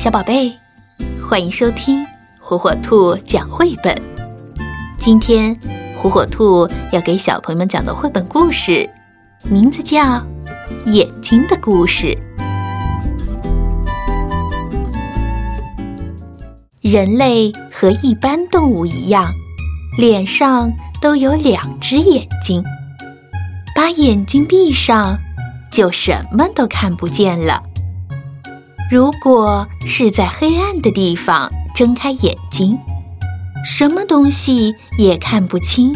小宝贝，欢迎收听火火兔讲绘本。今天，火火兔要给小朋友们讲的绘本故事，名字叫《眼睛的故事》。人类和一般动物一样，脸上都有两只眼睛。把眼睛闭上，就什么都看不见了。如果是在黑暗的地方睁开眼睛，什么东西也看不清。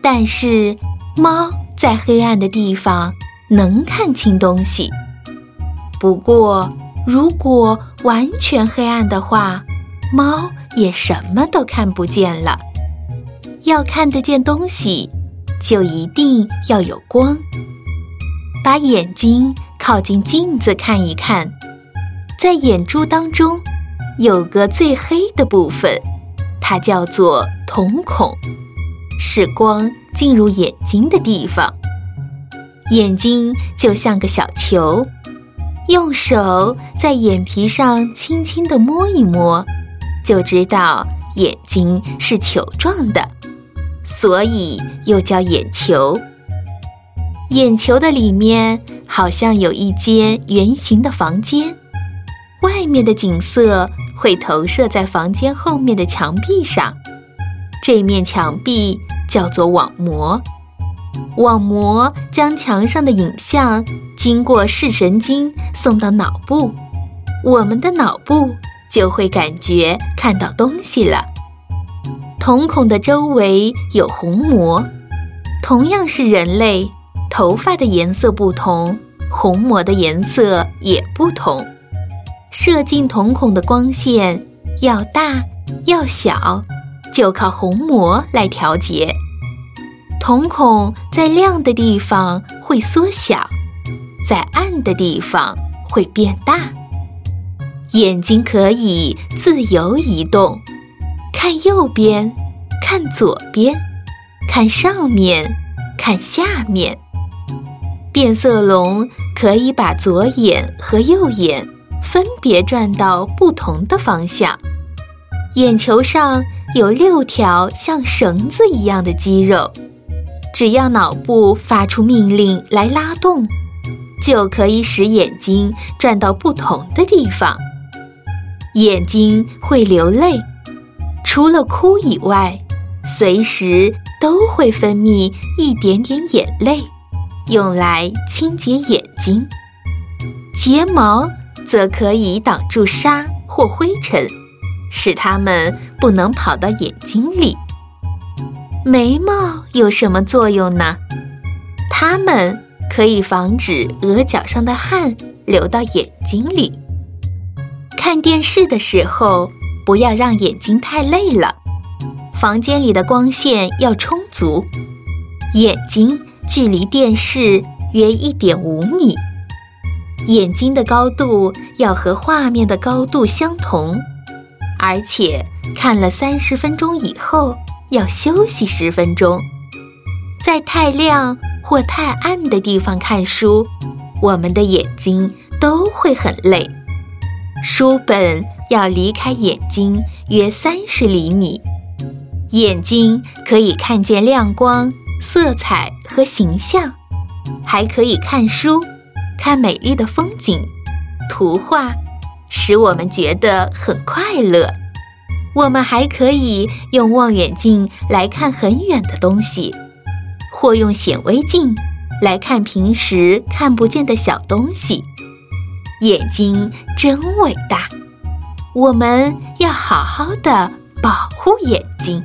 但是猫在黑暗的地方能看清东西。不过，如果完全黑暗的话，猫也什么都看不见了。要看得见东西。就一定要有光。把眼睛靠近镜子看一看，在眼珠当中有个最黑的部分，它叫做瞳孔，是光进入眼睛的地方。眼睛就像个小球，用手在眼皮上轻轻地摸一摸，就知道眼睛是球状的。所以又叫眼球。眼球的里面好像有一间圆形的房间，外面的景色会投射在房间后面的墙壁上。这面墙壁叫做网膜，网膜将墙上的影像经过视神经送到脑部，我们的脑部就会感觉看到东西了。瞳孔的周围有虹膜，同样是人类，头发的颜色不同，虹膜的颜色也不同。射进瞳孔的光线要大要小，就靠虹膜来调节。瞳孔在亮的地方会缩小，在暗的地方会变大。眼睛可以自由移动。看右边，看左边，看上面，看下面。变色龙可以把左眼和右眼分别转到不同的方向。眼球上有六条像绳子一样的肌肉，只要脑部发出命令来拉动，就可以使眼睛转到不同的地方。眼睛会流泪。除了哭以外，随时都会分泌一点点眼泪，用来清洁眼睛。睫毛则可以挡住沙或灰尘，使它们不能跑到眼睛里。眉毛有什么作用呢？它们可以防止额角上的汗流到眼睛里。看电视的时候。不要让眼睛太累了。房间里的光线要充足，眼睛距离电视约一点五米，眼睛的高度要和画面的高度相同，而且看了三十分钟以后要休息十分钟。在太亮或太暗的地方看书，我们的眼睛都会很累。书本要离开眼睛约三十厘米，眼睛可以看见亮光、色彩和形象，还可以看书、看美丽的风景、图画，使我们觉得很快乐。我们还可以用望远镜来看很远的东西，或用显微镜来看平时看不见的小东西。眼睛真伟大，我们要好好的保护眼睛。